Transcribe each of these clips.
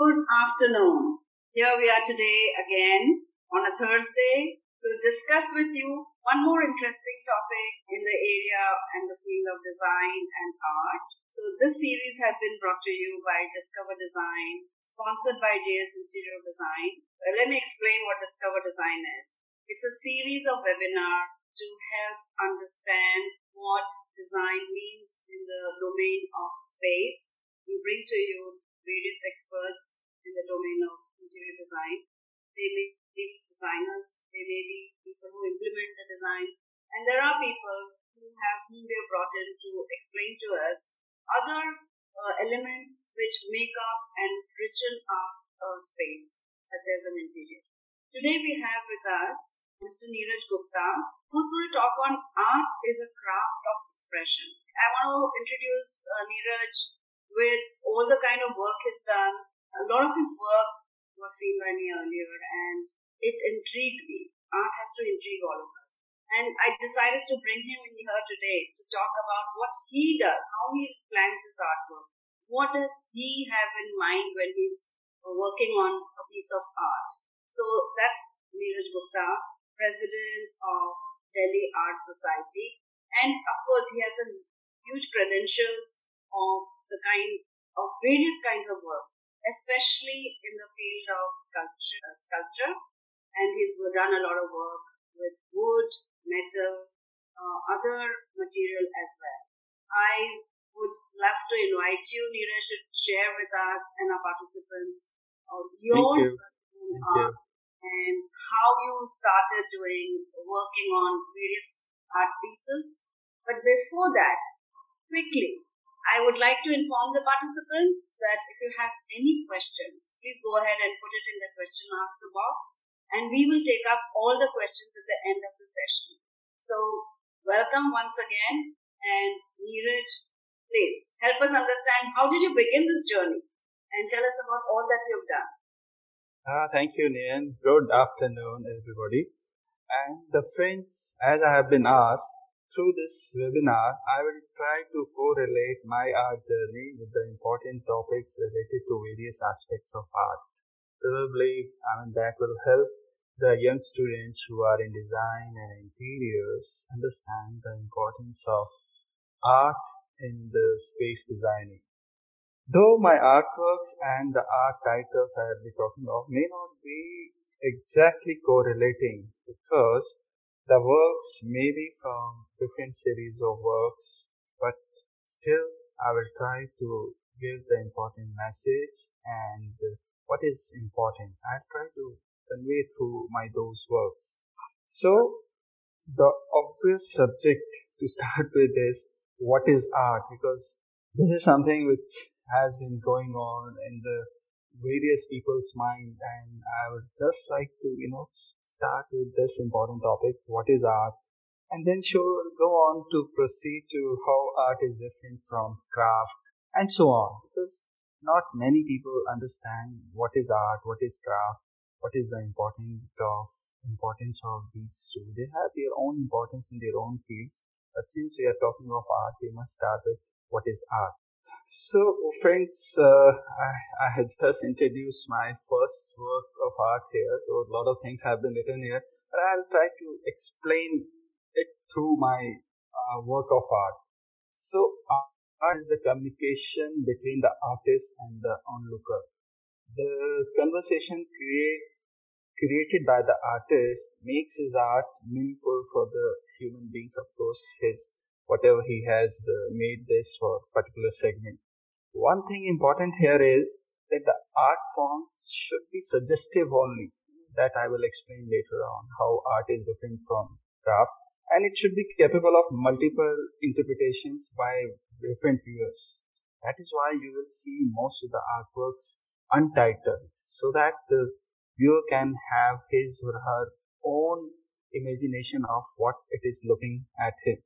Good afternoon. Here we are today again on a Thursday to discuss with you one more interesting topic in the area and the field of design and art. So, this series has been brought to you by Discover Design, sponsored by JS Institute of Design. Well, let me explain what Discover Design is. It's a series of webinar to help understand what design means in the domain of space. We bring to you various experts in the domain of interior design. They may be designers, they may be people who implement the design, and there are people who have whom we have brought in to explain to us other uh, elements which make up and richen up a space, such as an interior. Today we have with us Mr. Neeraj Gupta, who's going to talk on art is a craft of expression. I want to introduce uh, Neeraj with all the kind of work he's done. A lot of his work was seen by me earlier and it intrigued me. Art has to intrigue all of us. And I decided to bring him in here today to talk about what he does, how he plans his artwork. What does he have in mind when he's working on a piece of art? So that's Neeraj Gupta, president of Delhi Art Society. And of course, he has a huge credentials of the kind of various kinds of work, especially in the field of sculpture. Uh, sculpture. And he's done a lot of work with wood, metal, uh, other material as well. I would love to invite you, Neeraj, to share with us and our participants uh, your you. art and how you started doing working on various art pieces. But before that, quickly, I would like to inform the participants that if you have any questions, please go ahead and put it in the question answer box and we will take up all the questions at the end of the session. So, welcome once again and Neeraj, please help us understand how did you begin this journey and tell us about all that you've done. Ah, thank you, Nian. Good afternoon, everybody. And the friends, as I have been asked, through this webinar, I will try to correlate my art journey with the important topics related to various aspects of art. Probably, I mean, that will help the young students who are in design and interiors understand the importance of art in the space designing. Though my artworks and the art titles I will be talking of may not be exactly correlating because the works may be from different series of works, but still I will try to give the important message and what is important. I'll try to convey through my those works. So the obvious subject to start with is what is art because this is something which has been going on in the various people's mind and I would just like to, you know, start with this important topic, what is art? And then sure go on to proceed to how art is different from craft and so on. Because not many people understand what is art, what is craft, what is the importance of importance of these two. They have their own importance in their own fields. But since we are talking of art, we must start with what is art. So, friends, uh, I, I had just introduced my first work of art here. So, a lot of things have been written here, but I'll try to explain it through my uh, work of art. So, art is the communication between the artist and the onlooker. The conversation create, created by the artist makes his art meaningful for the human beings, of course, his whatever he has uh, made this for particular segment. One thing important here is that the art form should be suggestive only. That I will explain later on how art is different from craft and it should be capable of multiple interpretations by different viewers. That is why you will see most of the artworks untitled so that the viewer can have his or her own imagination of what it is looking at him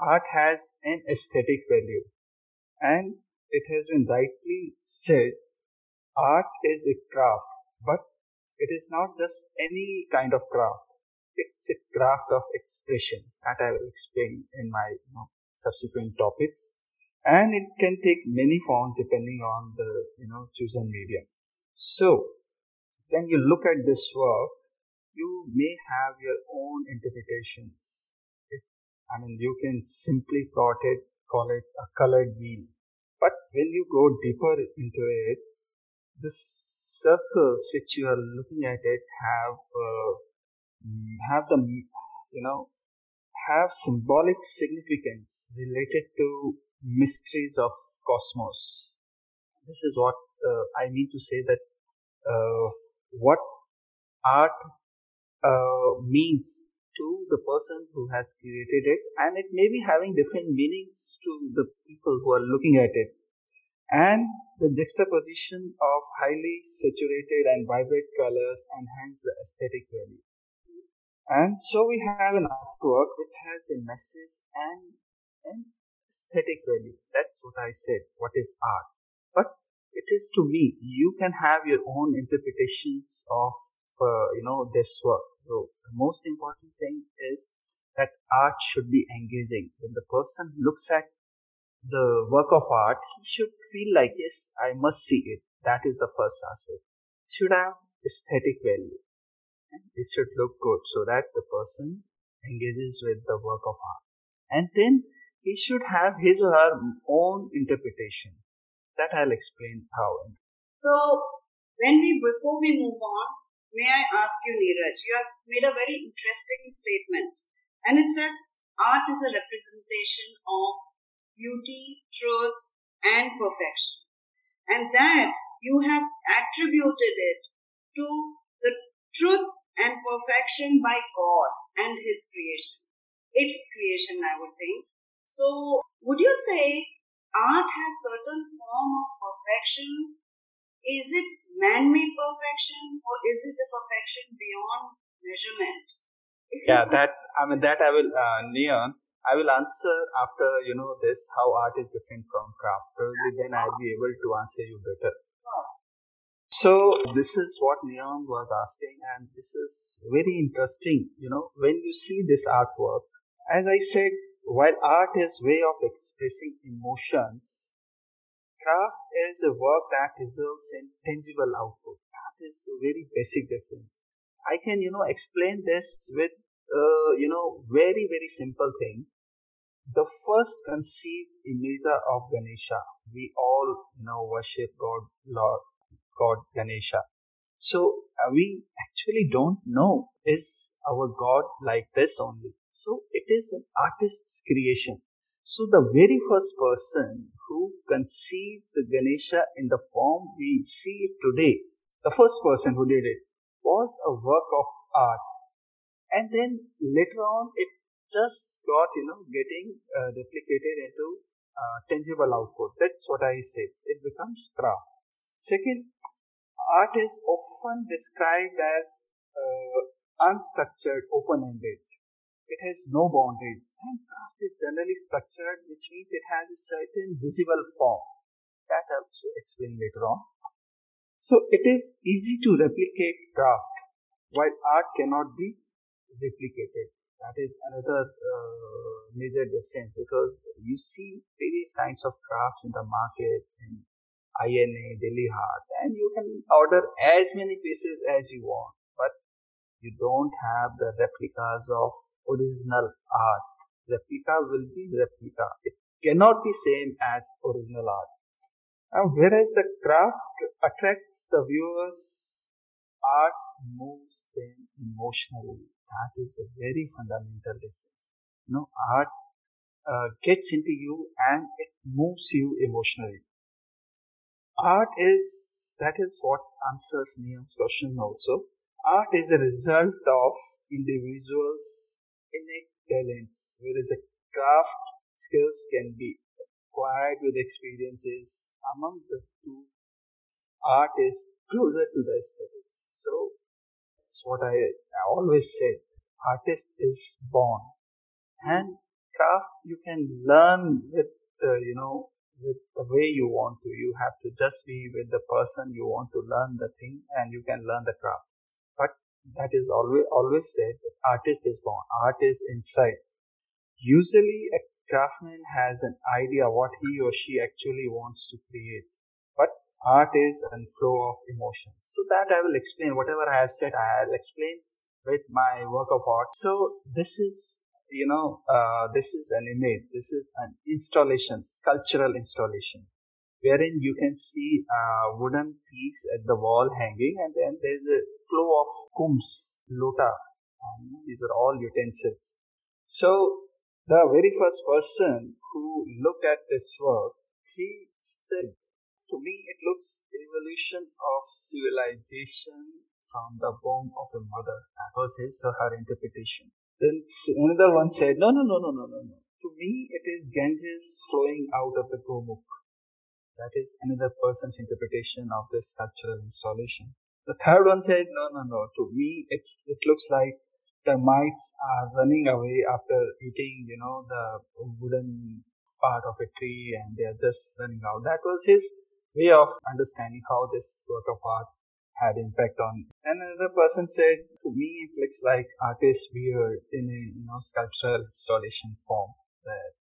art has an aesthetic value. And it has been rightly said art is a craft but it is not just any kind of craft. It's a craft of expression that i will explain in my you know, subsequent topics. And it can take many forms depending on the you know chosen medium. So when you look at this work you may have your own interpretations i mean you can simply call it call it a colored wheel but when you go deeper into it the circles which you are looking at it have uh, have the you know have symbolic significance related to mysteries of cosmos. This is what uh, I mean to say that uh, what art uh, means to the person who has created it, and it may be having different meanings to the people who are looking at it. And the juxtaposition of highly saturated and vibrant colors enhance the aesthetic value. And so we have an artwork which has a message and an aesthetic value. That's what I said. What is art? But it is to me, you can have your own interpretations of, uh, you know, this work. So the most important thing is that art should be engaging. When the person looks at the work of art, he should feel like, yes, I must see it. That is the first aspect. Should have aesthetic value. And it should look good so that the person engages with the work of art. And then he should have his or her own interpretation. That I'll explain how. So, when we before we move on, may I ask you, Neeraj? You have made a very interesting statement, and it says art is a representation of beauty, truth, and perfection, and that you have attributed it to the truth and perfection by God and His creation. Its creation, I would think. So, would you say art has certain form of perfection? Is it man-made perfection, or is it a perfection beyond measurement? yeah, that I mean that I will uh, neon. I will answer after you know this how art is different from craft. Probably then I'll be able to answer you better. So this is what Neon was asking, and this is very interesting. You know, when you see this artwork, as I said, while art is way of expressing emotions, craft is a work that results in tangible output. That is a very basic difference. I can, you know, explain this with, uh, you know, very, very simple thing. The first conceived image of Ganesha, we all, you know, worship God, Lord, God Ganesha. So uh, we actually don't know is our God like this only. So it is an artist's creation. So the very first person who conceived the Ganesha in the form we see it today, the first person who did it, was a work of art. And then later on, it just got, you know, getting uh, replicated into uh, tangible output. That's what I said. It becomes craft. Second, art is often described as uh, unstructured, open-ended. It has no boundaries and craft is generally structured, which means it has a certain visible form. That I'll explain later on. So it is easy to replicate craft, while art cannot be replicated. That is another uh, major difference because you see various kinds of crafts in the market in INA, Delhi Haat, and you can order as many pieces as you want, but you don't have the replicas of original art. Replica will be replica. It cannot be same as original art. Now, whereas the craft attracts the viewers, art moves them emotionally. That is a very fundamental difference. You know, art uh, gets into you and it moves you emotionally. Art is, that is what answers Neon's question also. Art is a result of individuals' innate talents, whereas the craft skills can be acquired with experiences. Among the two, art is closer to the aesthetics. So that's what I, I always said. Artist is born, and craft you can learn with uh, you know with the way you want to. You have to just be with the person you want to learn the thing, and you can learn the craft that is always always said that artist is born art is inside usually a craftsman has an idea what he or she actually wants to create. But art is a flow of emotions. So that I will explain. Whatever I have said, I'll explain with my work of art. So this is, you know, uh, this is an image. This is an installation, sculptural installation, wherein you can see a wooden piece at the wall hanging, and then there's a flow of kumbs, lota. And these are all utensils. So the very first person who looked at this work, he said, to me it looks evolution of civilization from the womb of a mother. That was his or her interpretation. Then another one said, no, no, no, no, no, no, no. To me it is Ganges flowing out of the Gomukh. That is another person's interpretation of this sculptural installation. The third one said, no, no, no. To me, it's, it looks like termites are running away after eating, you know, the wooden part of a tree and they are just running out. That was his way of understanding how this work of art had impact on. And another person said, to me, it looks like artist beard in a, you know, sculptural installation form there.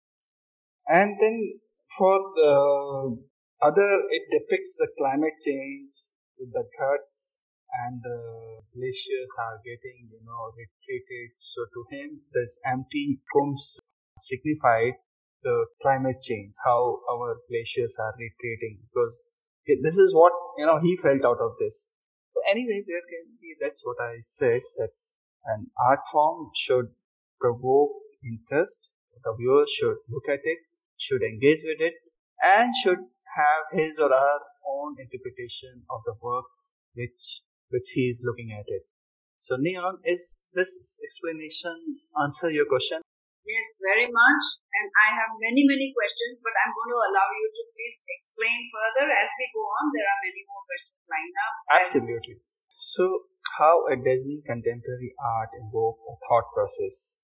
And then for the other, it depicts the climate change the cuts and the glaciers are getting, you know, retreated. So to him, this empty combs signified the climate change, how our glaciers are retreating because this is what, you know, he felt out of this. So anyway, there can be, that's what I said, that an art form should provoke interest. The viewer should look at it, should engage with it, and should have his or her own interpretation of the work which which he is looking at it. So, Neon, is this explanation answer your question? Yes, very much. And I have many, many questions, but I'm going to allow you to please explain further as we go on. There are many more questions lined up. Absolutely. So, how a dazzling contemporary art evoke a thought process?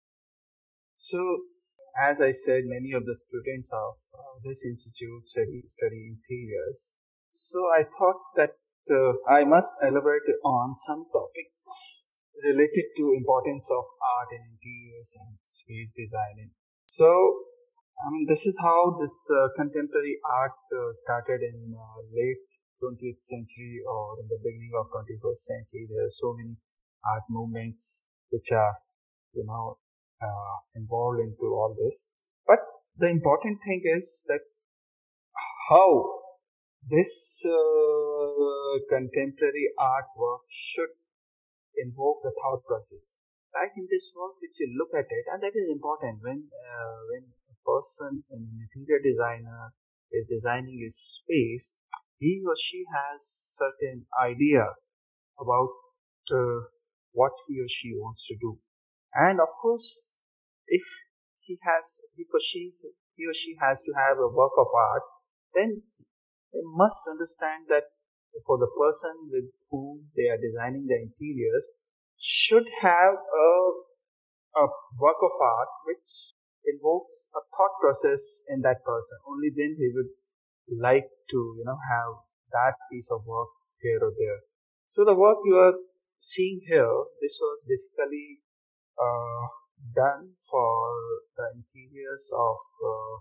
So, as I said, many of the students of uh, this institute study, study interiors. So, I thought that uh, I must elaborate on some topics related to importance of art in interiors and space designing. So, I mean, this is how this uh, contemporary art uh, started in uh, late 20th century or in the beginning of 21st century. There are so many art movements which are, you know, uh, involved into all this. But the important thing is that how this uh, contemporary artwork should invoke the thought process. Like in this work, which you look at it, and that is important when uh, when a person, an interior designer, is designing his space, he or she has certain idea about uh, what he or she wants to do, and of course, if he has, if she, he or she has to have a work of art, then they must understand that for the person with whom they are designing the interiors should have a, a work of art which invokes a thought process in that person. Only then he would like to, you know, have that piece of work here or there. So the work you are seeing here, this was basically uh, done for the interiors of uh,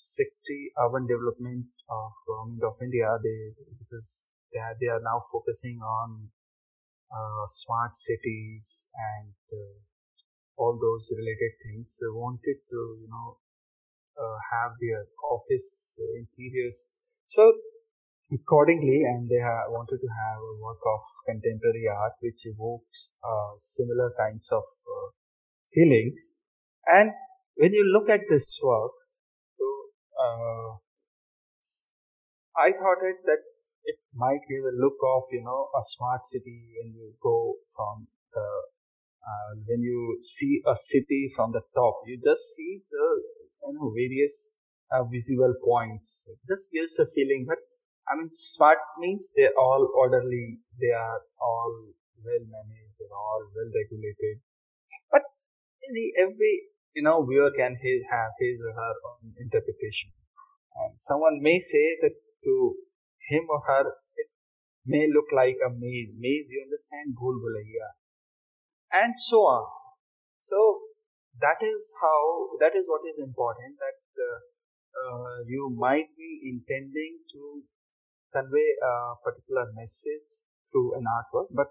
City urban development of government of India. They because they are, they are now focusing on uh, smart cities and uh, all those related things. They wanted to you know uh, have their office interiors. So accordingly, and they have wanted to have a work of contemporary art which evokes uh, similar kinds of uh, feelings. And when you look at this work, uh, I thought it that it might give a look of you know a smart city when you go from the uh, when you see a city from the top. You just see the you know various uh, visual points. It just gives a feeling but i mean smart means they're all orderly. They are all well managed. They're all well regulated. But in the, every you know viewer can have his or her own interpretation. And someone may say that to him or her it may look like a maze. Maze you understand? Bhul bhulaiya. And so on. So that is how that is what is important that uh, uh, you might be intending to convey a particular message through an artwork but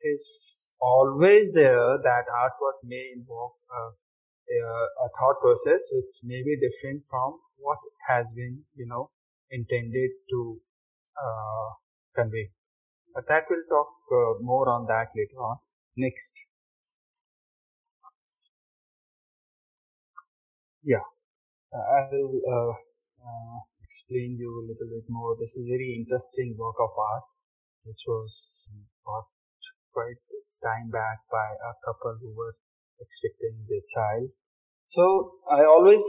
it is always there that artwork may involve a, a thought process which may be different from what has been you know intended to uh, convey. But that we'll talk uh, more on that later on. Next. Yeah. I'll uh, uh, explain you a little bit more. This is very interesting work of art which was bought quite time back by a couple who were expecting their child so i always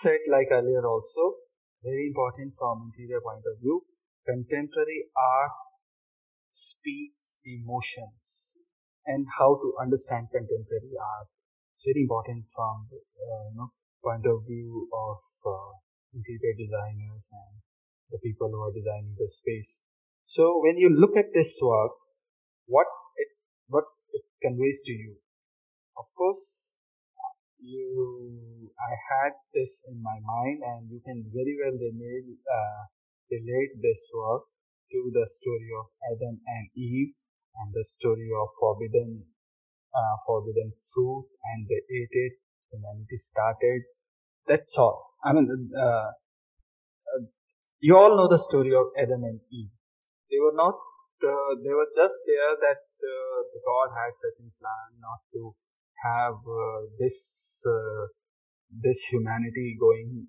said like earlier also very important from interior point of view contemporary art speaks emotions and how to understand contemporary art. It's very important from uh, you know, point of view of uh, interior designers and the people who are designing the space. So when you look at this work, what it what it conveys to you, of course, you I had this in my mind, and you can very well relate uh, relate this work to the story of Adam and Eve and the story of forbidden uh, forbidden fruit and they ate it humanity started. That's all. I mean uh, uh, you all know the story of adam and eve. They were not uh, they were just there that uh, god had certain plan not to have uh, this this humanity going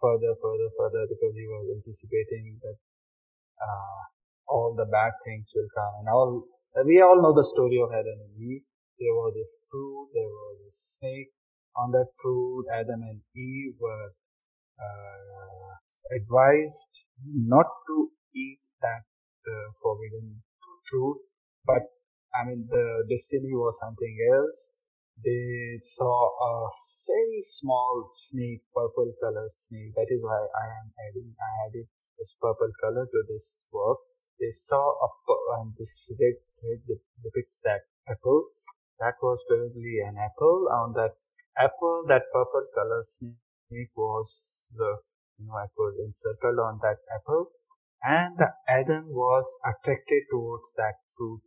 further further further because he was anticipating that all the bad things will come and all we all know the story of Adam and Eve. There was a fruit, there was a snake. On that fruit, Adam and Eve were uh, advised not to eat that uh, forbidden fruit, but I mean, the destiny was something else. They saw a very small snake, purple color snake. That is why I am adding, I added this purple color to this work. They saw a, and this red right, depicts that apple. That was probably an apple. On that apple, that purple color snake was the you know it was encircled on that apple, and the Adam was attracted towards that fruit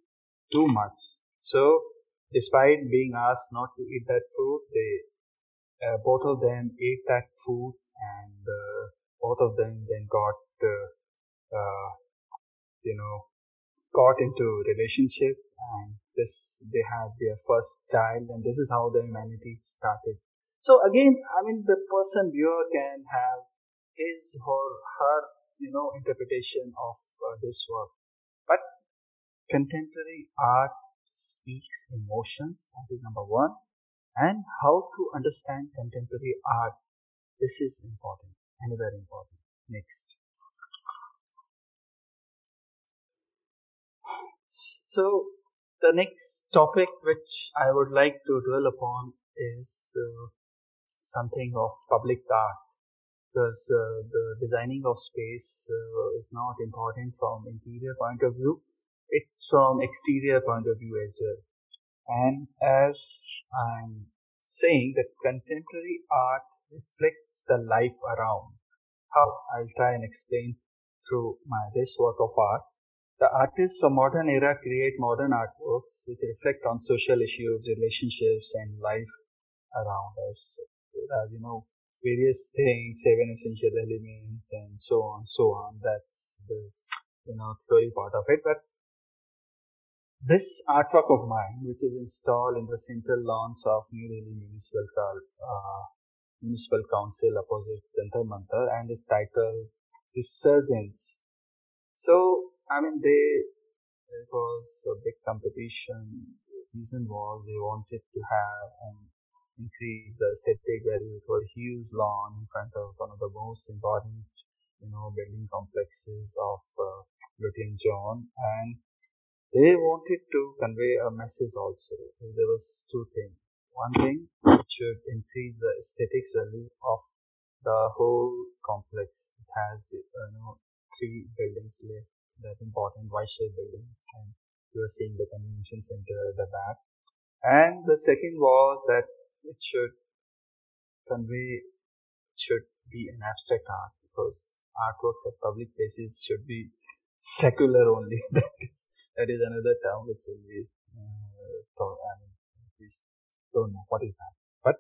too much. So, despite being asked not to eat that fruit, they uh, both of them ate that food, and uh, both of them then got uh, uh you know got into relationship and this they had their first child and this is how the humanity started. So again i mean the person viewer can have his or her you know interpretation of uh, this work but contemporary art speaks emotions that is number one and how to understand contemporary art. This is important and very important. Next. So, the next topic which I would like to dwell upon is uh, something of public art because uh, the designing of space uh, is not important from interior point of view it's from exterior point of view as well and as i'm saying that contemporary art reflects the life around how i'll try and explain through my this work of art the artists of modern era create modern artworks which reflect on social issues, relationships, and life around us. Uh, you know, various things, seven essential elements, and so on, so on. That's the you know theory part of it. But this artwork of mine, which is installed in the central lawns of New Delhi Municipal uh, Municipal Council opposite Jantar Mantar, and is titled Resurgence. So I mean, they it was a big competition. The reason was they wanted to have and increase the aesthetic value for a huge lawn in front of one of the most important, you know, building complexes of uh, Zone, and they wanted to convey a message also. There was two things. One thing which should increase the aesthetics value of the whole complex. It has, you know, three buildings left that important Y-shaped building and you are seeing the convention center at the back. And the second was that it should convey it should be an abstract art because artworks at public places should be secular only. that is that is another term which be uh, I mean, don't know what is that, but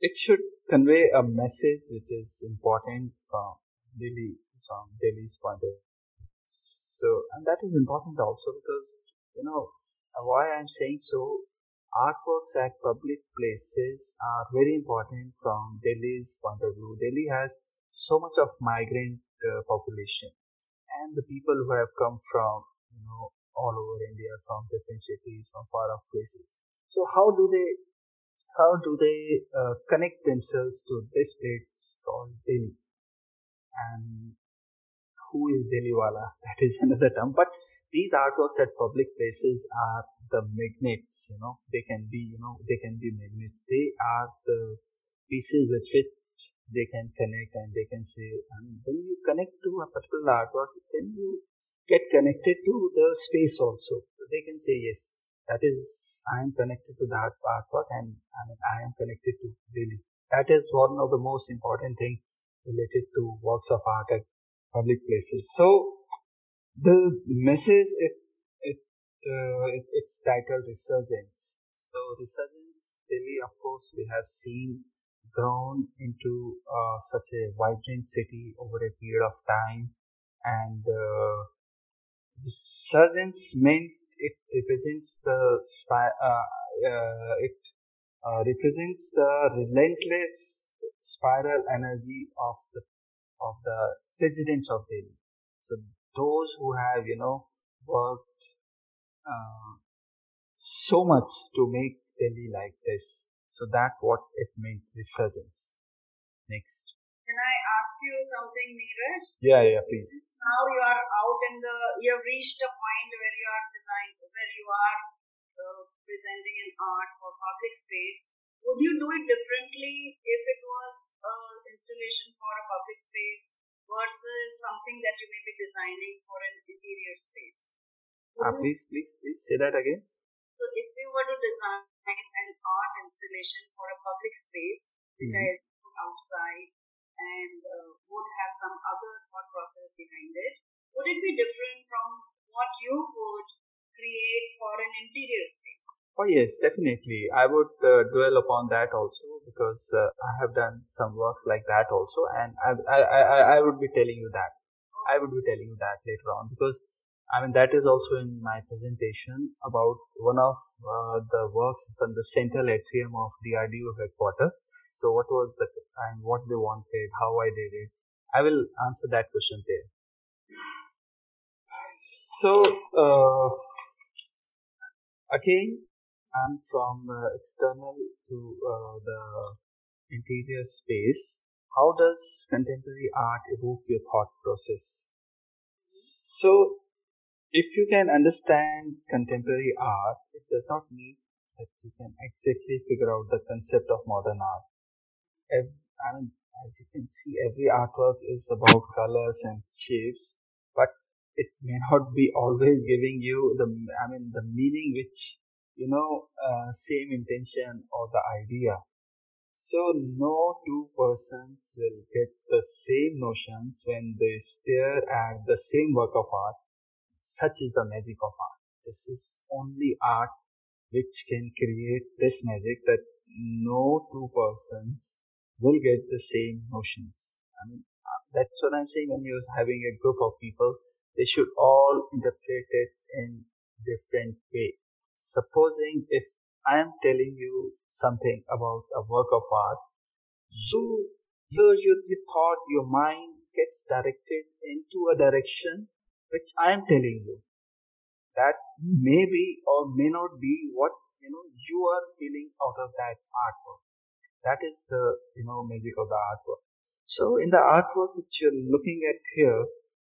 it should convey a message which is important from Delhi from Delhi's point of view. So, and that is important also because you know why I'm saying so. Artworks at public places are very important from Delhi's point of view. Delhi has so much of migrant uh, population and the people who have come from you know all over India from different cities from far off places. So how do they how do they uh, connect themselves to this place called Delhi? And who is Delhiwala? That is another term. But these artworks at public places are the magnets. You know, they can be you know they can be magnets. They are the pieces with which they can connect and they can say, and when you connect to a particular artwork, then you get connected to the space also. They can say, yes, that is, I am connected to that artwork and I, mean, I am connected to Delhi. That is one of the most important thing related to works of art at public places. So the message, it, it, uh, it it's titled Resurgence. So Resurgence, Delhi, of course, we have seen grown into uh, such a vibrant city over a period of time and uh, Resurgence meant it represents the spi- uh, uh, it uh, represents the relentless spiral energy of the of the citizens of Delhi. So those who have you know worked uh, so much to make Delhi like this so that what it meant, resurgence. Next. Can I ask you something, Neeraj? Yeah, yeah, please. Now you are out in the, you have reached a point where you are design, where you are uh, presenting an art for public space. Would you do it differently if it was an installation for a public space versus something that you may be designing for an interior space? Uh, please, please, please say that again. So if you were to design an art installation for a public space, which mm-hmm. I put outside and uh, would have some other thought process behind it, would it be different from what you would create for an interior space? Oh yes, definitely. I would uh, dwell upon that also because uh, I have done some works like that also, and I, I, I, I would be telling you that. I would be telling you that later on because I mean, that is also in my presentation about one of uh, the works from the central atrium of the DRDO headquarters. So what was the and what they wanted, how I did it. I will answer that question there. So uh, again, I'm from uh, external to uh, the interior space. How does contemporary art evoke your thought process? So if you can understand contemporary art, it does not mean that you can exactly figure out the concept of modern art. Every, I mean, as you can see, every artwork is about colors and shapes, but it may not be always giving you the, I mean, the meaning which, you know, uh, same intention or the idea. So no two persons will get the same notions when they stare at the same work of art such is the magic of art. This is only art which can create this magic that no two persons will get the same notions. I mean, that's what I'm saying when you're having a group of people, they should all interpret it in different way. Supposing if I am telling you something about a work of art, you, your, your, your thought, your mind gets directed into a direction which I am telling you. That may be or may not be what you know you are feeling out of that artwork. That is the you know magic of the artwork. So in the artwork which you're looking at here,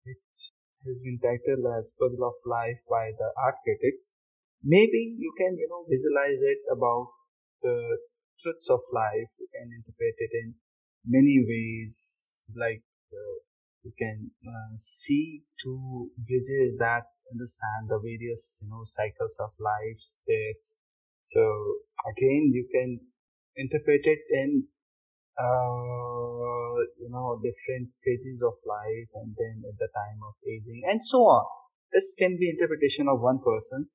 which has been titled as Puzzle of Life by the art critics, maybe you can you know visualize it about the truths of life. You can interpret it in many ways, like uh, you can uh, see two bridges that understand the various you know cycles of life states so again you can interpreted in uh, you know different phases of life and then at the time of aging and so on. This can be interpretation of one person.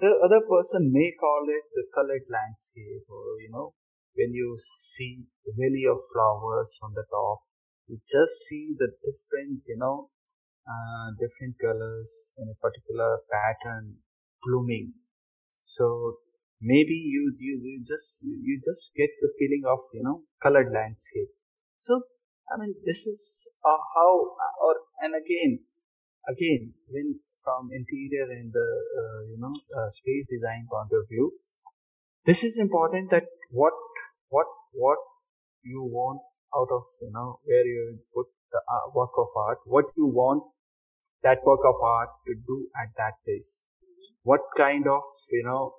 The other person may call it the colored landscape or you know when you see the valley of flowers from the top you just see the different you know uh, different colors in a particular pattern blooming. So maybe you, you you just you just get the feeling of you know colored landscape. So i mean this is uh, how or and again again when from interior and the uh, you know uh, space design point of view this is important that what what what you want out of you know where you put the uh, work of art what you want that work of art to do at that place. What kind of you know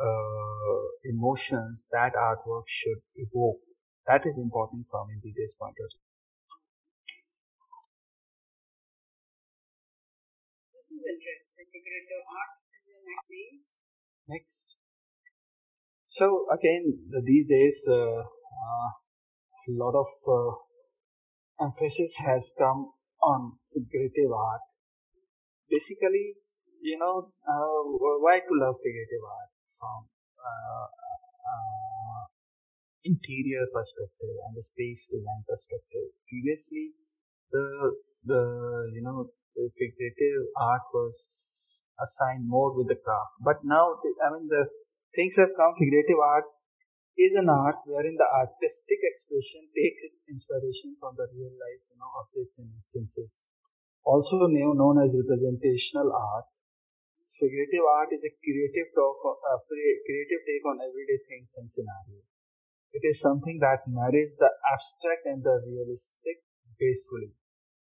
uh, uh, emotions that artwork should evoke. That is important from interior's point of view. This is interesting. Figurative art is your next piece. Next. So again, these days, a uh, uh, lot of uh, emphasis has come on figurative art. Basically, you know, uh, why to love figurative art? From uh, uh, interior perspective and the space design perspective. Previously, the the you know the figurative art was assigned more with the craft, but now I mean the things have come. Figurative art is an art wherein the artistic expression takes its inspiration from the real life you know objects and instances. Also known as representational art, Figurative art is a creative talk, uh, creative take on everyday things and scenarios. It is something that marries the abstract and the realistic gracefully.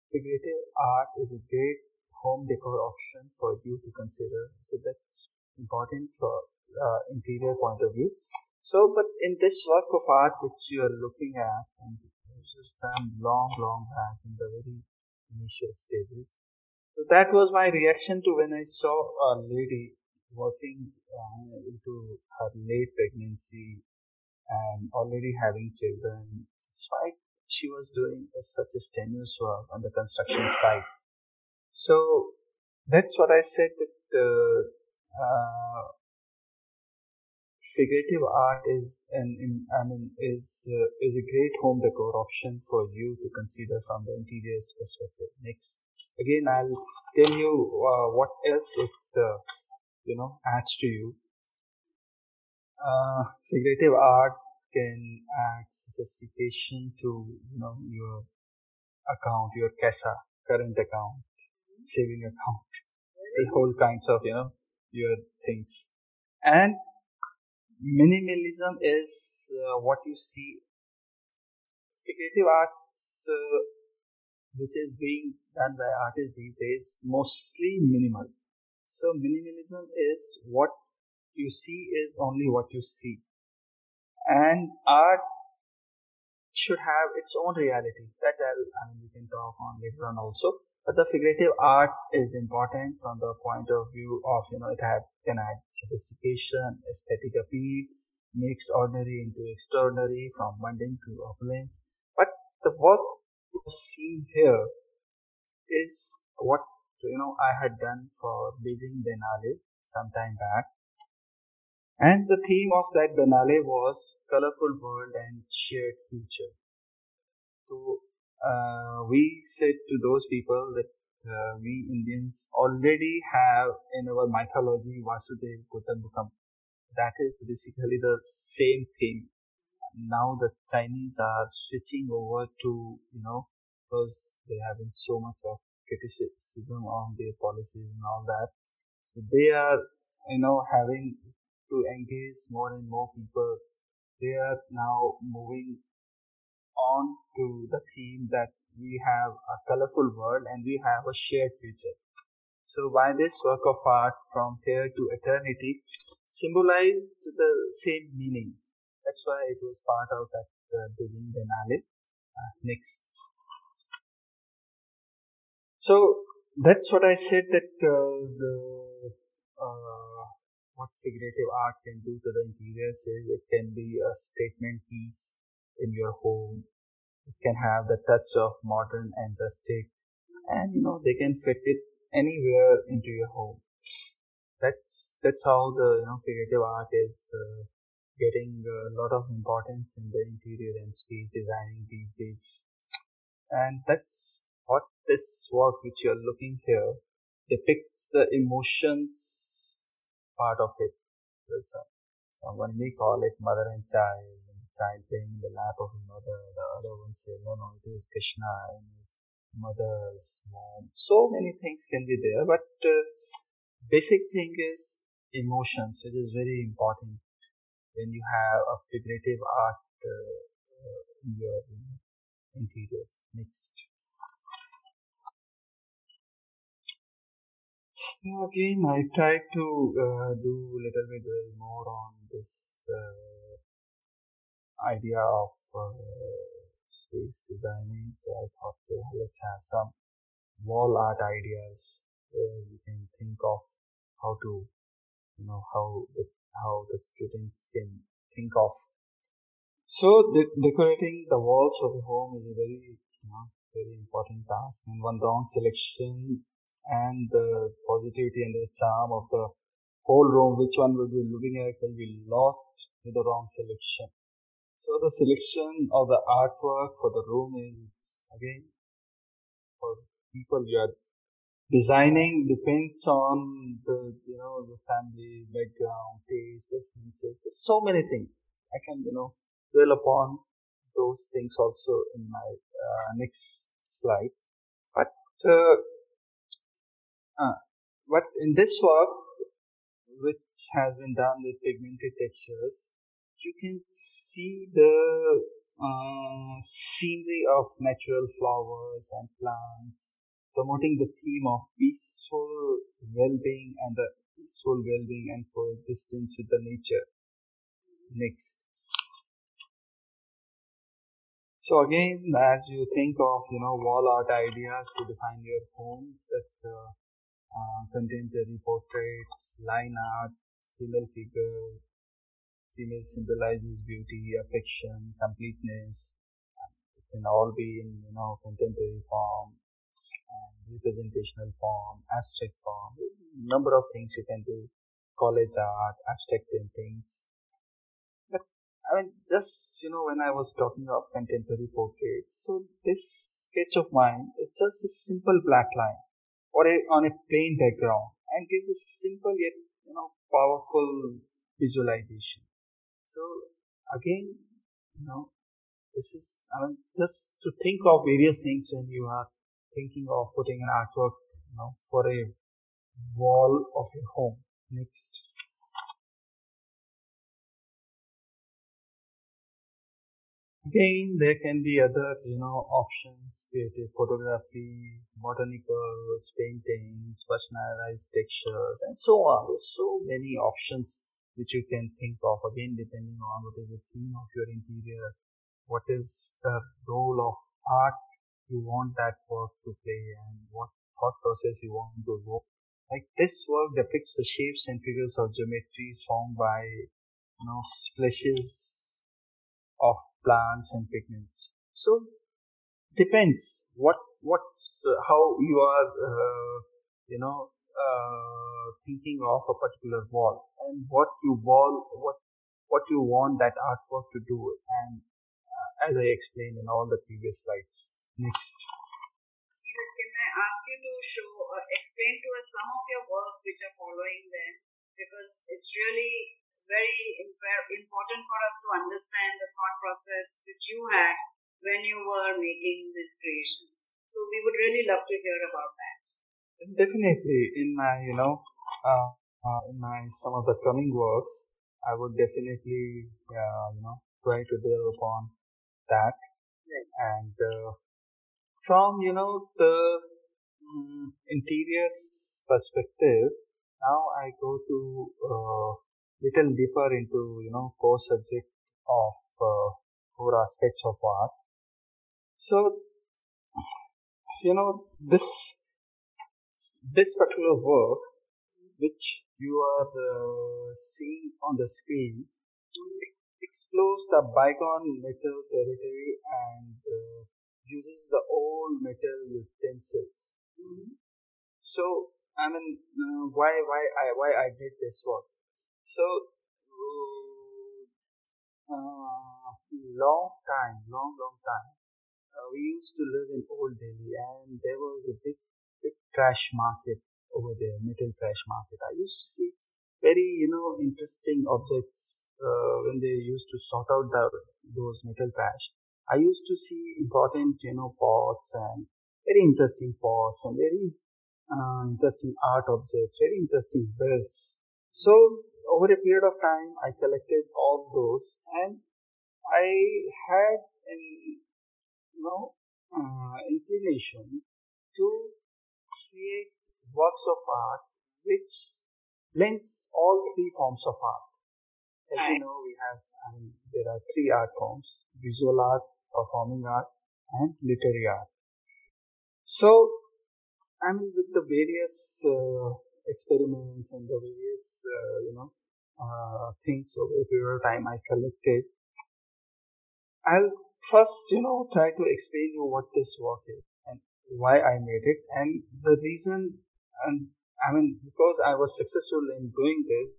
Figurative art is a great home decor option for you to consider. So that's important for uh, interior point of view. So, but in this work of art which you are looking at, and this was done long, long back in the very initial stages, so that was my reaction to when I saw a lady working uh, into her late pregnancy and already having children, despite she was doing such a strenuous work on the construction site. So that's what I said that uh, uh, figurative art is an I mean is uh, is a great home decor option for you to consider from the interiors perspective. Next, again, I'll tell you uh, what else it uh, you know adds to you. Uh, figurative art can add sophistication to you know your account, your CASA, current account, saving account, so whole kinds of you know your things and minimalism is uh, what you see. Figurative arts uh, which is being done by artists these days mostly minimal. So minimalism is what you see is only what you see. And art should have its own reality that I'll, I mean, we can talk on later on also but the figurative art is important from the point of view of, you know, it had, can add sophistication, aesthetic appeal, makes ordinary into extraordinary, from mundane to opulence. But the work you see here is what, you know, I had done for Beijing Biennale some time back. And the theme of that Biennale was colorful world and shared future. So uh, we said to those people that uh, we Indians already have in our mythology Vasudev Kutumbakam. That is basically the same thing. Now the Chinese are switching over to, you know, because they have been so much of criticism on their policies and all that. So they are, you know, having to engage more and more people. They are now moving on to the theme that we have a colorful world and we have a shared future. So by this work of art from here to eternity symbolized the same meaning. That's why it was part of that uh, Beijing Biennale. Uh, next. So that's what I said that uh, the uh, what figurative art can do to the interiors is it can be a statement piece in your home. It can have the touch of modern and rustic, and you know they can fit it anywhere into your home. That's that's how the you know creative art is uh, getting a lot of importance in the interior and space designing these days, and that's what this work which you are looking here depicts the emotions part of it. So, someone may call it mother and child, child playing in the lap of a mother. The other one say, no, no, it is Krishna and his mother's mom. So many things can be there, but uh, basic thing is emotions, which is very important when you have a figurative art uh, uh, in your interiors mixed. So again, I tried to uh, do a little bit more on this uh, idea of uh, space designing. So I thought, let's have some wall art ideas where you can think of how to, you know, how the, how the students can think of. So de- decorating the walls of a home is a very, you know, very important task, and one wrong selection and the positivity and the charm of the whole room, which one will be looking at will be lost to the wrong selection. So the selection of the artwork for the room is again for people you are designing depends on the you know the family background, taste, preferences. There's so many things. I can you know dwell upon those things also in my uh, next slide. But uh, uh, but in this work, which has been done with pigmented textures, you can see the uh, scenery of natural flowers and plants, promoting the theme of peaceful well-being and the peaceful well-being and coexistence with the nature. Next. So again, as you think of you know wall art ideas to define your home, that uh, uh, contemporary portraits, line art, female figure, female symbolizes beauty, affection, completeness. It can all be in you know contemporary form, representational form, abstract form. Number of things you can do, collage art, abstract paintings. But I mean, just you know, when I was talking of contemporary portraits, so this sketch of mine is just a simple black line or a, on a plain background and gives a simple yet you know powerful visualization. So again, you know, this is just to think of various things when you are thinking of putting an artwork, you know, for a wall of a home. Next. Again, there can be other, you know, options, creative photography, botanicals, paintings, personalized textures, and so on. There's so many options which you can think of, again, depending on what is the theme of your interior, what is the role of art you want that work to play, and what thought process you want to evoke. Like this work depicts the shapes and figures of geometries formed by, you know, splashes of plants and pigments. So depends what what's uh, how you are uh, you know uh, thinking of a particular wall and what you wall what what you want that artwork to do and uh, as I explained in all the previous slides. Next. Can I ask you to show uh, explain to us some of your work which are following then because it's really very important for us to understand the thought process which you had when you were making these creations. So we would really love to hear about that. Definitely, in my you know, uh, uh, in my some of the coming works, I would definitely uh, you know try to dwell upon that, right. and uh, from you know the um, interiors perspective, now I go to uh, little deeper into you know core subject of uh, core aspects of art. So you know this this particular work which you are uh, seeing on the screen explores the bygone metal territory and uh, uses the old metal utensils. Mhm. So I mean, uh, why why I why I did this work? So uh, long time, long long time. Uh, we used to live in Old Delhi, and there was a big big trash market over there, metal trash market. I used to see very you know interesting objects uh, when they used to sort out the, those metal trash. I used to see important you know pots and very interesting pots and very uh, interesting art objects, very interesting bells. So over a period of time, I collected all those, and I had an you know uh, inclination to create works of art which blends all three forms of art. As you know, we have I mean, there are three art forms: visual art, performing art, and literary art. So I mean, with the various uh, experiments and the various, uh, you know, uh, things over a period of time I collected, I'll first, you know, try to explain you what this work is why I made it and the reason. And I mean, because I was successful in doing this,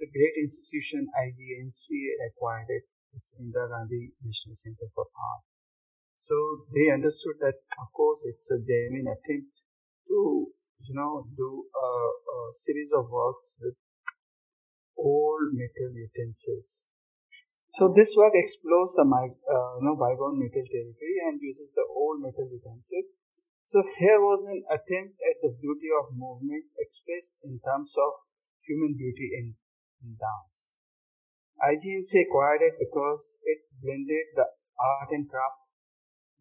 the great institution IGNC acquired it. It's Indira Gandhi National Center for Art. So they understood that, of course, it's a genuine attempt to you know do a, a series of works with old metal utensils. So this work explores the uh, you know bygone metal territory and uses the old metal utensils. So here was an attempt at the beauty of movement expressed in terms of human beauty in, in dance. IGNC acquired it because it blended the art and craft.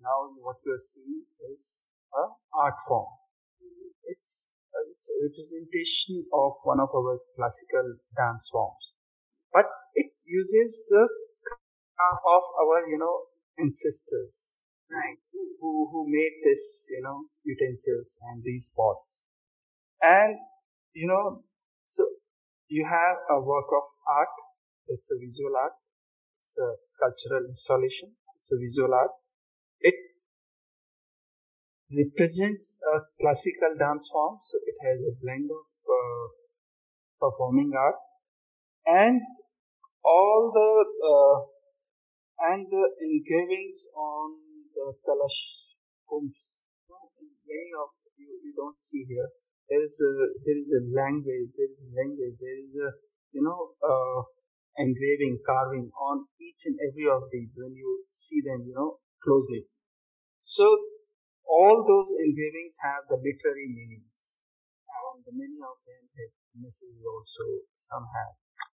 Now what you are seeing is a art form it's uh, it's a representation of one of our classical dance forms but it uses the craft of our you know ancestors Right. who who made this you know utensils and these pots. And you know so you have a work of art. It's a visual art. It's a sculptural installation. It's a visual art. It represents a classical dance form, so it has a blend of uh, performing art. And all the uh, and the engravings on the kalash in Many of you, you don't see here. There is a there is a language. There is a language. There is a you know uh, engraving, carving on each and every of these when you see them, you know, closely. So all those engravings have the literary meanings, and many of them have messages also. Some have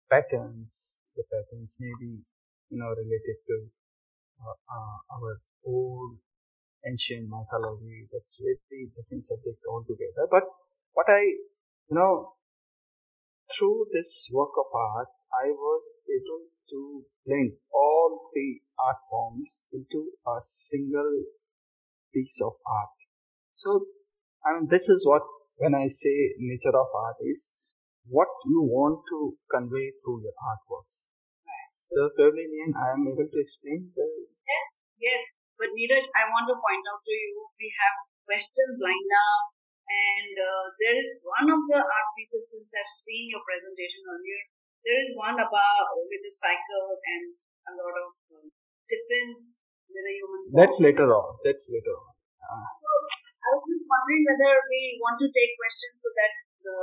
patterns. The patterns may be, you know, related to uh, uh, our old ancient mythology. That's very different subject altogether. But what I, you know, through this work of art, I was able to blend all three art forms into a single piece of art. So, I mean, this is what, when I say nature of art, is what you want to convey through your artworks. So, probably, I am able to explain the. Yes, yes. But Neeraj, I want to point out to you, we have questions lined up, and uh, there is one of the art pieces since I've seen your presentation earlier. There is one about with a cycle and a lot of um, tiffins with a human. That's later on. That's later on. Uh, I was just wondering whether we want to take questions so that the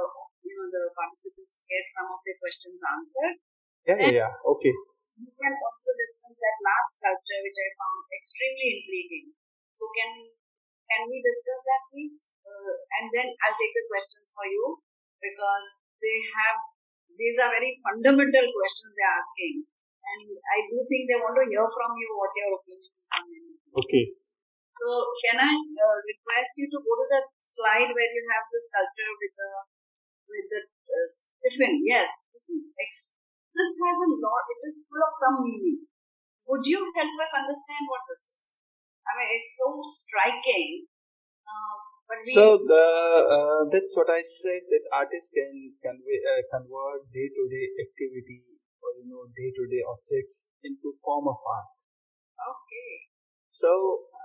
you know the participants get some of their questions answered. yeah, yeah, yeah. Okay. You can also that last sculpture which I found extremely intriguing. So can can we discuss that please? Uh, and then I'll take the questions for you because they have these are very fundamental questions they're asking. And I do think they want to hear from you what your opinion is on them. Okay. So can I uh, request you to go to the slide where you have the sculpture with the with the uh? Yes, this is ex- this has a lot. It is full of some meaning. Would you help us understand what this is? I mean, it's so striking. Uh, so the uh, that's what I said that artists can convey, uh, convert day to day activity or you know day to day objects into form of art. Okay. So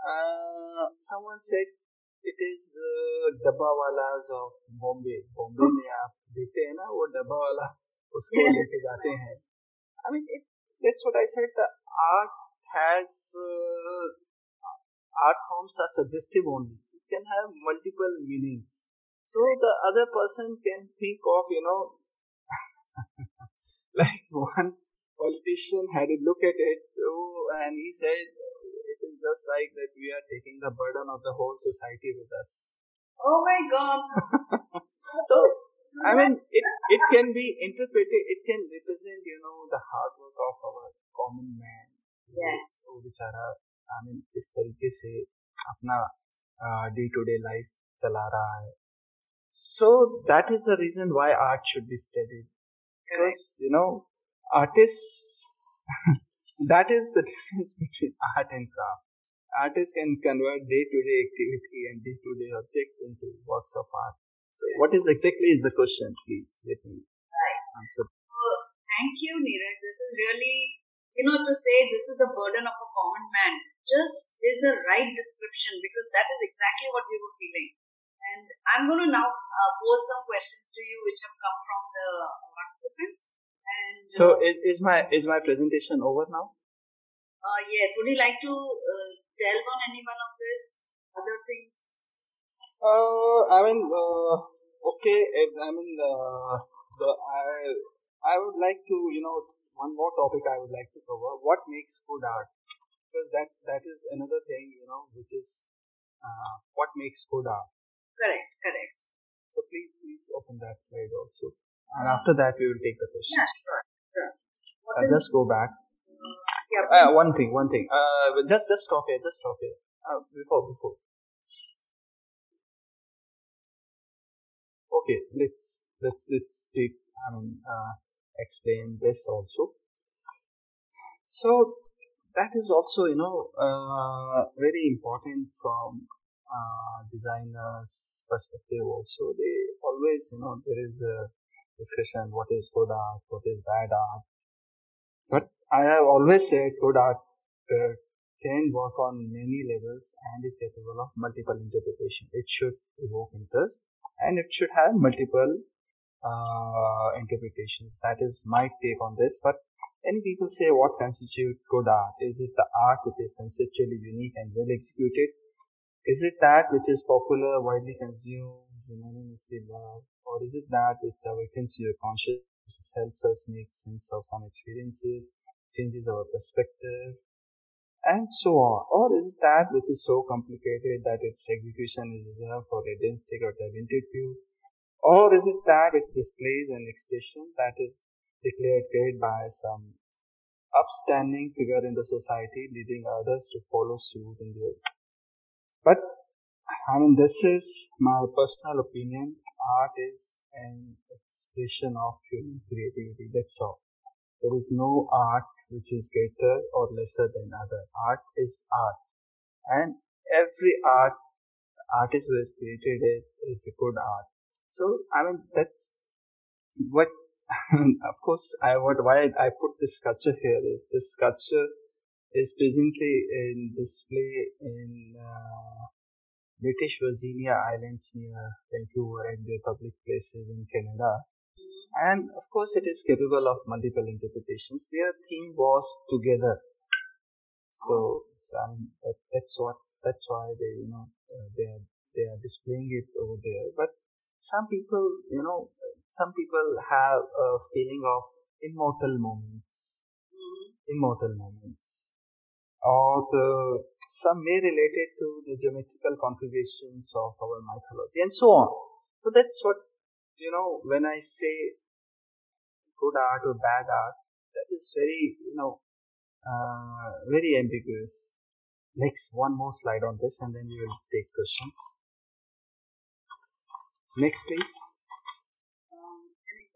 uh, someone said it is uh, डब्बावालाज of Bombay. Bombay में आप देखते हैं ना वो डब्बा वाला उसको लेके जाते हैं I mean it, that's what I said the art has uh, art forms are suggestive only It can have multiple meanings. So the other person can think of, you know, like one politician had a look at it oh, and he said it is just like that we are taking the burden of the whole society with us. Oh my god. so I mean it it can be interpreted it can represent, you know, the hard work of our common man. Yes. which are I mean इस तरीके से अपना day to day life चला रहा है so that is the reason why art should be studied because you know artists that is the difference between art and craft artists can convert day-to-day activity and day-to-day objects into works of art so what is exactly is the question please let me right. answer thank you neeraj this is really you know to say this is the burden of a common man just is the right description because that is exactly what we were feeling. And I'm going to now uh, pose some questions to you which have come from the participants. And so, uh, is, is my is my presentation over now? Uh, yes. Would you like to uh, delve on any one of these other things? Uh, I mean, uh, okay. I mean, uh, the I I would like to you know one more topic I would like to cover. What makes good art? because that that is another thing you know which is uh, what makes good art correct correct so please please open that slide also and after that we will take the questions yeah sure, sure. Uh, just go back yeah uh, one thing one thing uh just just stop here just stop here uh, before before okay let's let's let's take i mean uh, explain this also. So that is also you know uh, very important from uh, designers perspective also. They always you know there is a discussion what is good art what is bad art. But i have always said good art uh, can work on many levels and is capable of multiple interpretation it should evoke interest and it should have multiple uh, interpretations that is my take on this but Many people say what constitutes good art? Is it the art which is conceptually unique and well executed? Is it that which is popular, widely consumed, unanimously loved? Or is it that which awakens your consciousness, helps us make sense of some experiences, changes our perspective, and so on? Or is it that which is so complicated that its execution is reserved for a density or talented few? Or is it that which displays an expression that is declared great by some upstanding figure in the society, leading others to follow suit in their. But I mean, this is my personal opinion. Art is an expression of human creativity. That's all. There is no art which is greater or lesser than other. Art is art, and every art artist who has created it is a good art. So I mean, that's what of course, I what why I put this sculpture here is this sculpture is presently in display in uh, British Virginia Islands near Vancouver and their public places in Canada. And of course, it is capable of multiple interpretations. Their theme was together. So, um, that, that's what that's why they you know uh, they are they are displaying it over there. But some people you know some people have a feeling of immortal moments, mm-hmm. immortal moments, or the, some may relate it to the geometrical configurations of our mythology, and so on. So that's what you know when I say good art or bad art. That is very you know uh, very ambiguous. Next, one more slide on this, and then we will take questions. Next, please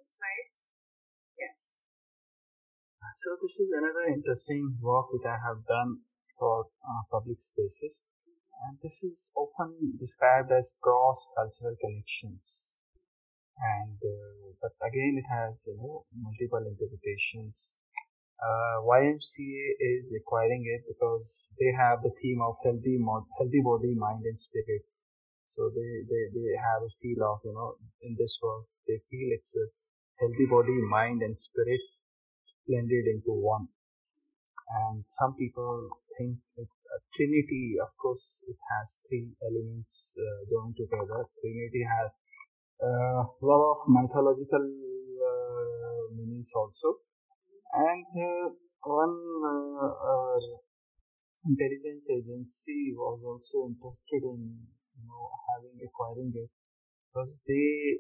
slides. Yes. So this is another interesting work which I have done for uh, public spaces. and this is often described as cross cultural connections. And uh, but again, it has you know multiple interpretations. Uh, YMCA is acquiring it because they have the theme of healthy, mod- healthy body, mind, and spirit. So they, they, they have a feel of, you know, in this work, they feel it's a healthy body, mind, and spirit blended into one. And some people think it, uh, Trinity, of course, it has three elements uh, joined together. Trinity has a lot of mythological uh, meanings also. And uh, one uh, intelligence agency was also interested in you know having acquiring it. Because they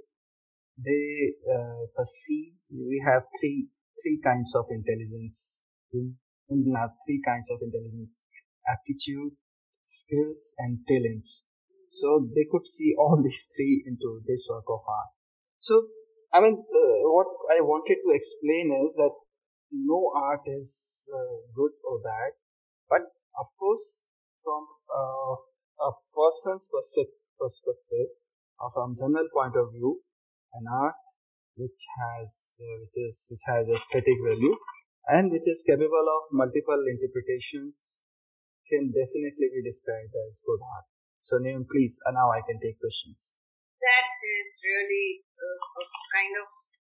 they uh, perceive we have three three kinds of intelligence. We have three kinds of intelligence aptitude skills and talents so they could see all these three into this work of art so i mean uh, what i wanted to explain is that no art is uh, good or bad but of course from uh, a person's perspective, or from general point of view, an art which has uh, which is which has aesthetic value and which is capable of multiple interpretations can definitely be described as good art. So, Neem, please, uh, now I can take questions. That is really uh, a kind of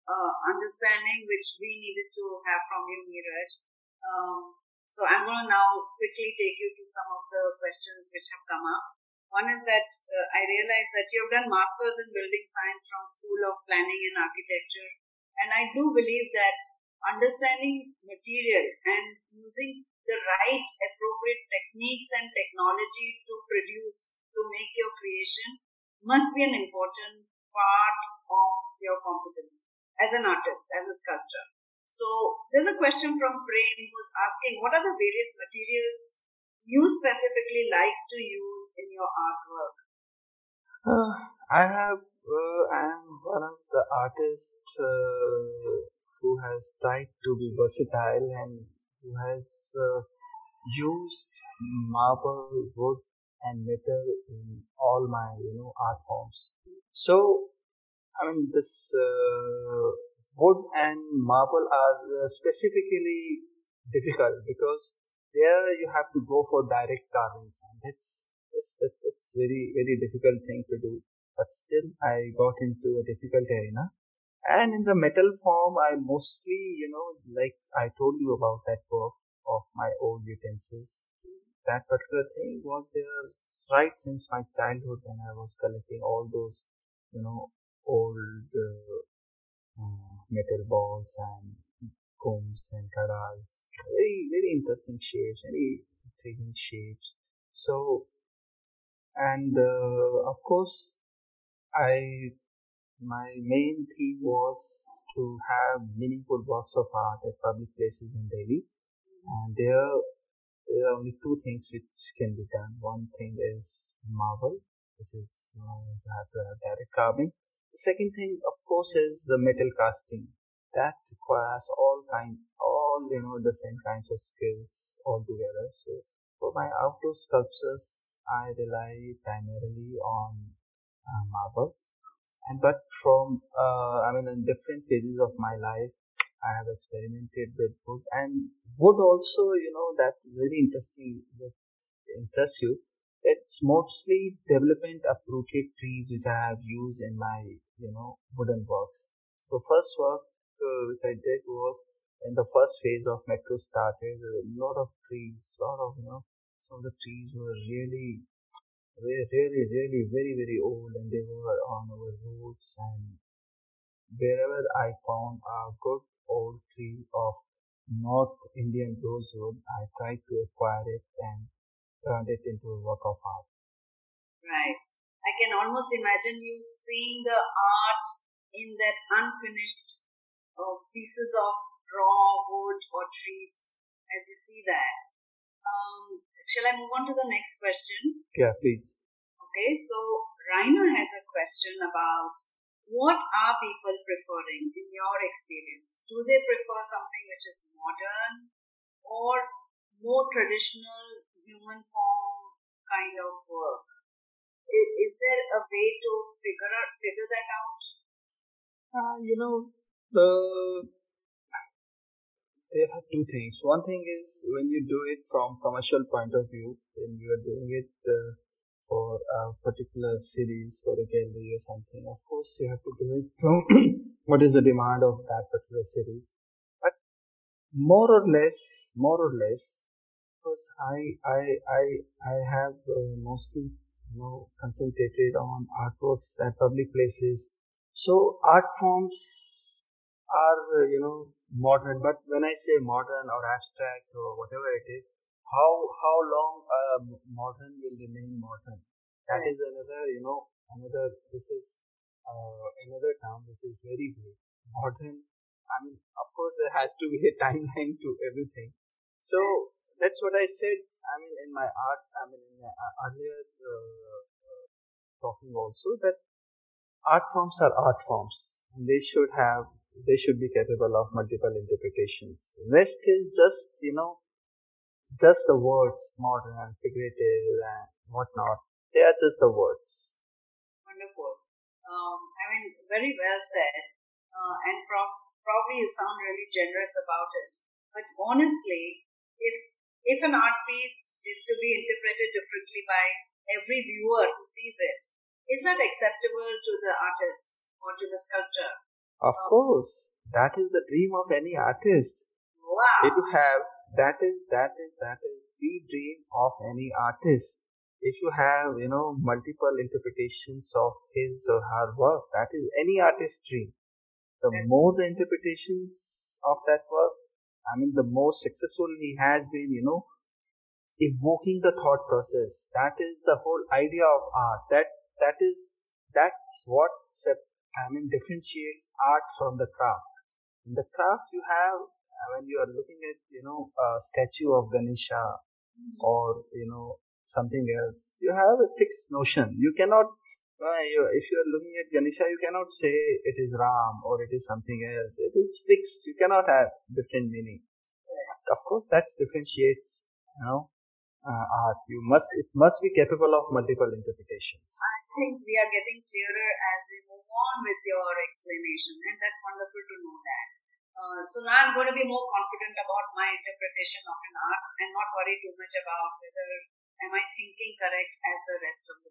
uh, understanding which we needed to have from you, Neeraj. Um, so I'm going to now quickly take you to some of the questions which have come up. One is that uh, I realized that you have done masters in building science from School of Planning and Architecture, and I do believe that understanding material and using the right appropriate techniques and technology to produce to make your creation must be an important part of your competence as an artist, as a sculptor. So there's a question from Prem who's asking, what are the various materials you specifically like to use in your artwork? Uh, I have, uh, I am one of the artists uh, who has tried to be versatile and who has uh, used marble, wood, and metal in all my you know art forms. So I mean this uh, wood and marble are uh, specifically difficult because there you have to go for direct carvings and that's that's, that's very very difficult thing to do. But still i got into a difficult arena. And in the metal form i mostly you know like i told you about that work of my old utensils that particular thing was there right since my childhood when i was collecting all those you know old uh, uh, metal balls and combs and kadas. Very, very interesting shapes, very intriguing shapes. So, and uh, of course, I my main theme was to have meaningful works of art at public places in Delhi, and there there are only two things which can be done. One thing is marble, which is uh, you have to have direct carving, the second thing, of course, is the metal casting. That requires all kind, all you know, different kinds of skills all together. So for my outdoor sculptures, I rely primarily on uh, marbles. And but from, uh, I mean, in different phases of my life, I have experimented with wood and wood also, you know, that very interesting, that interests you it's mostly development uprooted trees which I have used in my, you know, wooden works. The first work uh, which I did was in the first phase of metro started, a lot of trees, lot of, you know, some of the trees were really, really, really, really very, very old and they were on our roads and wherever I found a good old tree of North Indian rosewood, I tried to acquire it and turned it into a work of art. Right. I can almost imagine you seeing the art in that unfinished uh, pieces of raw wood or trees as you see that. Um, shall I move on to the next question? Yeah, please. Okay, so Raina has a question about what are people preferring in your experience? Do they prefer something which is modern or more traditional human form kind of work? Is, is there a way to figure figure that out? Uh, you know, the there are two things. One thing is when you do it from commercial point of view, when you are doing it uh, for a particular series, for a gallery or something, of course you have to do it from what is the demand of that particular series. But more or less, more or less, because I I I I have uh, mostly you know concentrated on artworks at public places. So art forms are you know modern, but when I say modern or abstract or whatever it is, how how long uh, modern will remain modern? That is another, you know, another. This is uh, another term. This is very vague. Modern. I mean, of course, there has to be a timeline to everything. So that's what I said. I mean, in my art. I mean, in my earlier uh, uh, talking also that art forms are art forms. They should have they should be capable of multiple interpretations. Rest is just, you know, just the words, modern and figurative and whatnot. They are just the words. Wonderful. Um, I mean, very well said. Uh, and pro- probably you sound really generous about it. But honestly, if if an art piece is to be interpreted differently by every viewer who sees it, is that acceptable to the artist or to the sculptor? Of course, that is the dream of any artist. Wow. If you have that is that is that is the dream of any artist. If you have you know multiple interpretations of his or her work, that is any artist's dream. The more the interpretations of that work, I mean, the more successful he has been, you know, evoking the thought process. That is the whole idea of art. That that is that's what I mean, differentiates art from the craft. In the craft, you have when you are looking at you know a statue of Ganesha mm-hmm. or you know something else, you have a fixed notion. You cannot. Uh, you, if you are looking at Ganesha, you cannot say it is Ram or it is something else. It is fixed. You cannot have different meaning. Of course, that differentiates you know uh, art. You must it must be capable of multiple interpretations I think we are getting clearer as we move on with your explanation, and that's wonderful to know that. Uh, so now I'm going to be more confident about my interpretation of an art and not worry too much about whether am I thinking correct as the rest of the.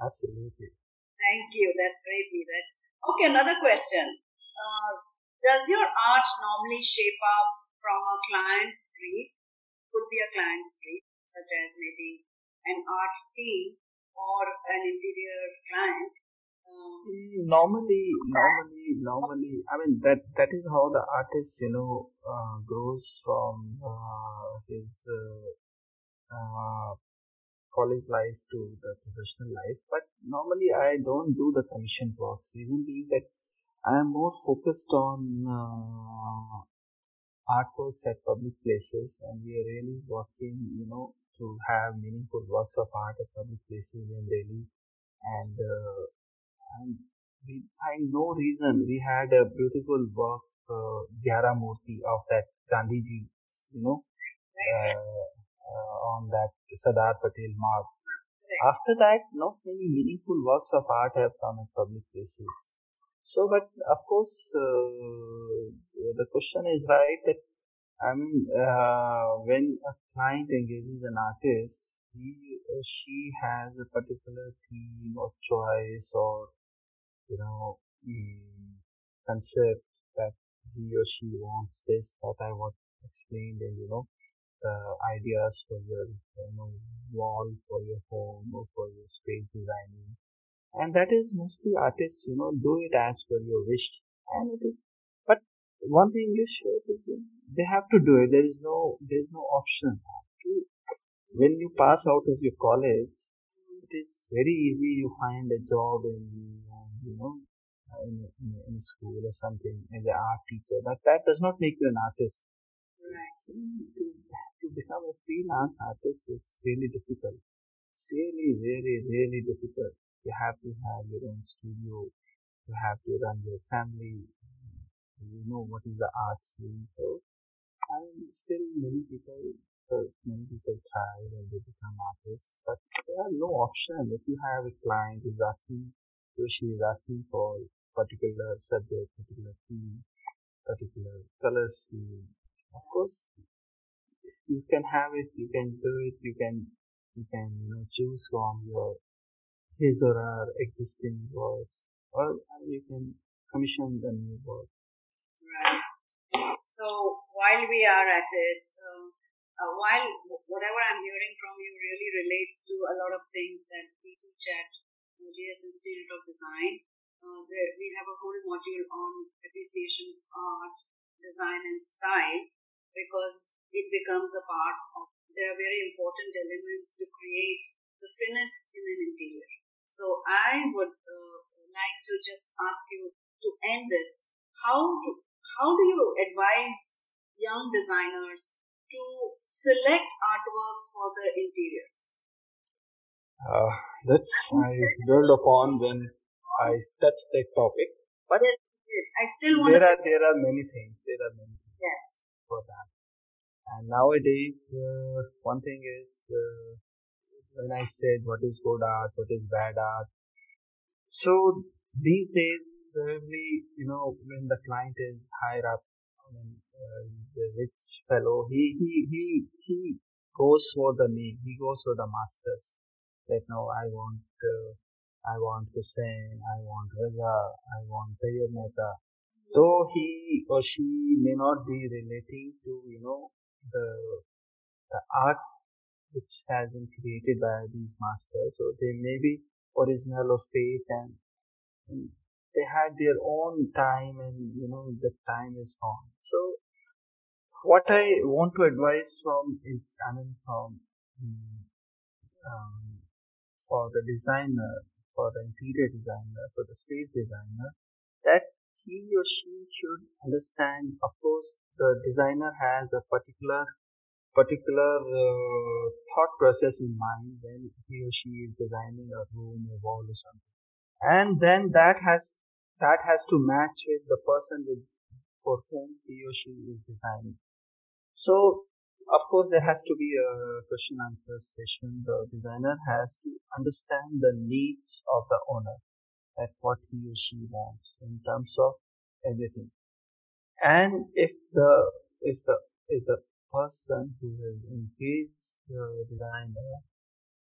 Absolutely. Thank you. That's great, Neeraj. Okay, another question. Uh, does your art normally shape up from a client's brief? Could be a client's brief, such as maybe an art theme or an interior client. Um, normally, normally, normally, I mean that that is how the artist, you know, uh, grows from uh, his uh, uh, college life to the professional life. But normally, I don't do the commission works. Reason being that I am more focused on uh, artworks at public places, and we are really working, you know, to have meaningful works of art at public places in Delhi. And, uh, and we find no reason. We had a beautiful work, uh, Murti of that Gandhiji, you know, uh, uh, on that Sardar Patel Marg. After that, not many meaningful works of art have come at public places. So, but of course, uh, the question is right that I mean, uh, when a client engages an artist, he or she has a particular theme or choice or, you know, um, concept that he or she wants this, that I want explained and, you know, ideas for your, you know, wall, for your home or for your space designing. And that is mostly artists, you know, do it as per your wish. And it is, but one thing is sure they have to do it. There is no there is no option. When you pass out of your college, it is very easy you find a job in know uh, in, in, in a school or something as an art teacher. But that does not make you an artist. Right. To, to become a freelance artist is really difficult. It's really, really, really difficult. You have to have your own studio. You have to run your family you know what is the art scene. So, I mean, still many people people, many people try when they become artists, but there are no option. If you have a client who's asking, or she is asking for particular subject, particular theme, particular color scheme, of course, you can have it, you can do it, you can, you can, you know, choose from your his or her existing works, or you can commission the new work. Right. So while we are at it, uh, uh, while whatever I'm hearing from you really relates to a lot of things that we teach at JS Institute of Design, uh, there, we have a whole module on appreciation of art, design, and style because it becomes a part of. There are very important elements to create the finesse in an interior. So I would uh, like to just ask you to end this. How do how do you advise young designers to select artworks for their interiors? Uh, that's I build upon when I touch that topic. But yes, I still want. There are there are many things. There are many things yes for that. And nowadays, uh, one thing is uh, when I said what is good art, what is bad art. So these days, probably, you know, when the client is higher up, I mean, uh, he's a rich fellow, he, he, he, he goes for the name, he goes for the masters. That no, I want, uh, I want Husain, I want Raza, I want Tyeb Mehta. Though he or she may not be relating to, you know, the, the art which has been created by these masters. So they may be original of faith and, and they had their own time and you know the time is gone. So what I want to advise from I mean from um, for the designer, for the interior designer, for the space designer, that he or she should understand. Of course, the designer has a particular particular uh, thought process in mind when he or she is designing a room, a wall, or something, and then that has that has to match with the person with for whom he or she is designing. So, of course, there has to be a question answer session. The designer has to understand the needs of the owner, at what he or she wants in terms of everything. And if the if the if the person who has engaged the designer,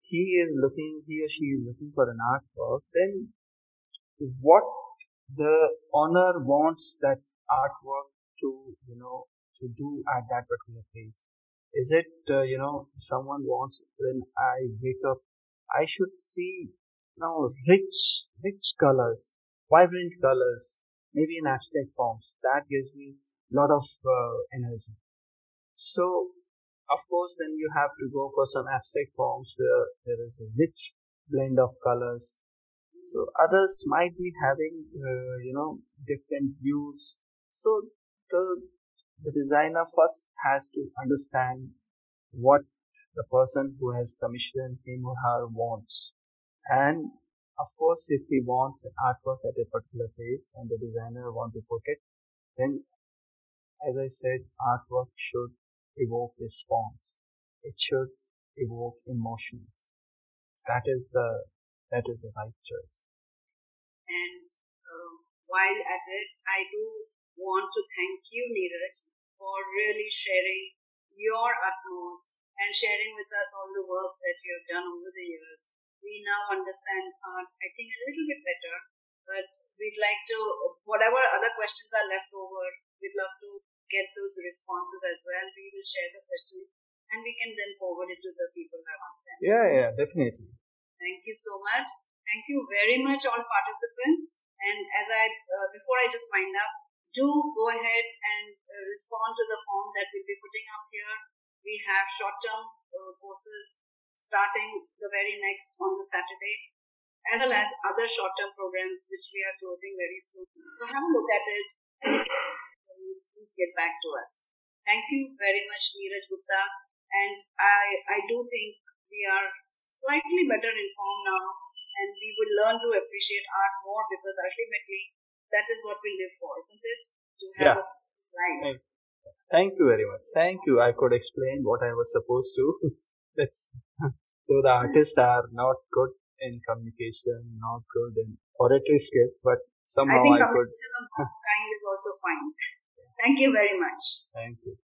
he is looking, he or she is looking for an artwork, then what the owner wants that artwork to, you know, to do at that particular place. Is it, uh, you know, someone wants when I wake up, I should see, you know, rich, rich colors, vibrant colors, maybe in abstract forms. That gives me a lot of uh, energy. So, of course, then you have to go for some abstract forms where there is a rich blend of colors. So others might be having, uh, you know, different views. So the the designer first has to understand what the person who has commissioned him or her wants. And of course, if he wants an artwork at a particular place and the designer want to put it, then as I said, artwork should evoke response. It should evoke emotions. That is the that is the right choice. And uh, while at it, I do want to thank you, Neeraj, for really sharing your utmost and sharing with us all the work that you have done over the years. We now understand art, I think, a little bit better, but we'd like to, whatever other questions are left over, we'd love to get those responses as well. We will share the question and we can then forward it to the people who have asked them. Yeah, yeah, definitely. Thank you so much. Thank you very much, all participants. And as I, uh, before I just wind up, do go ahead and uh, respond to the form that we'll be putting up here. We have short-term uh, courses starting the very next on the Saturday, as well as other short-term programs which we are closing very soon. So have a look at it please get back to us. Thank you very much, Neeraj Gupta. And I, I do think we are slightly better informed now and we will learn to appreciate art more because ultimately that is what we live for, isn't it? To have yeah. a life. Thank you very much. Thank you. I could explain what I was supposed to. That's so the artists are not good in communication, not good in oratory skill, but somehow I think I could. kind is also fine. Thank you very much. Thank you.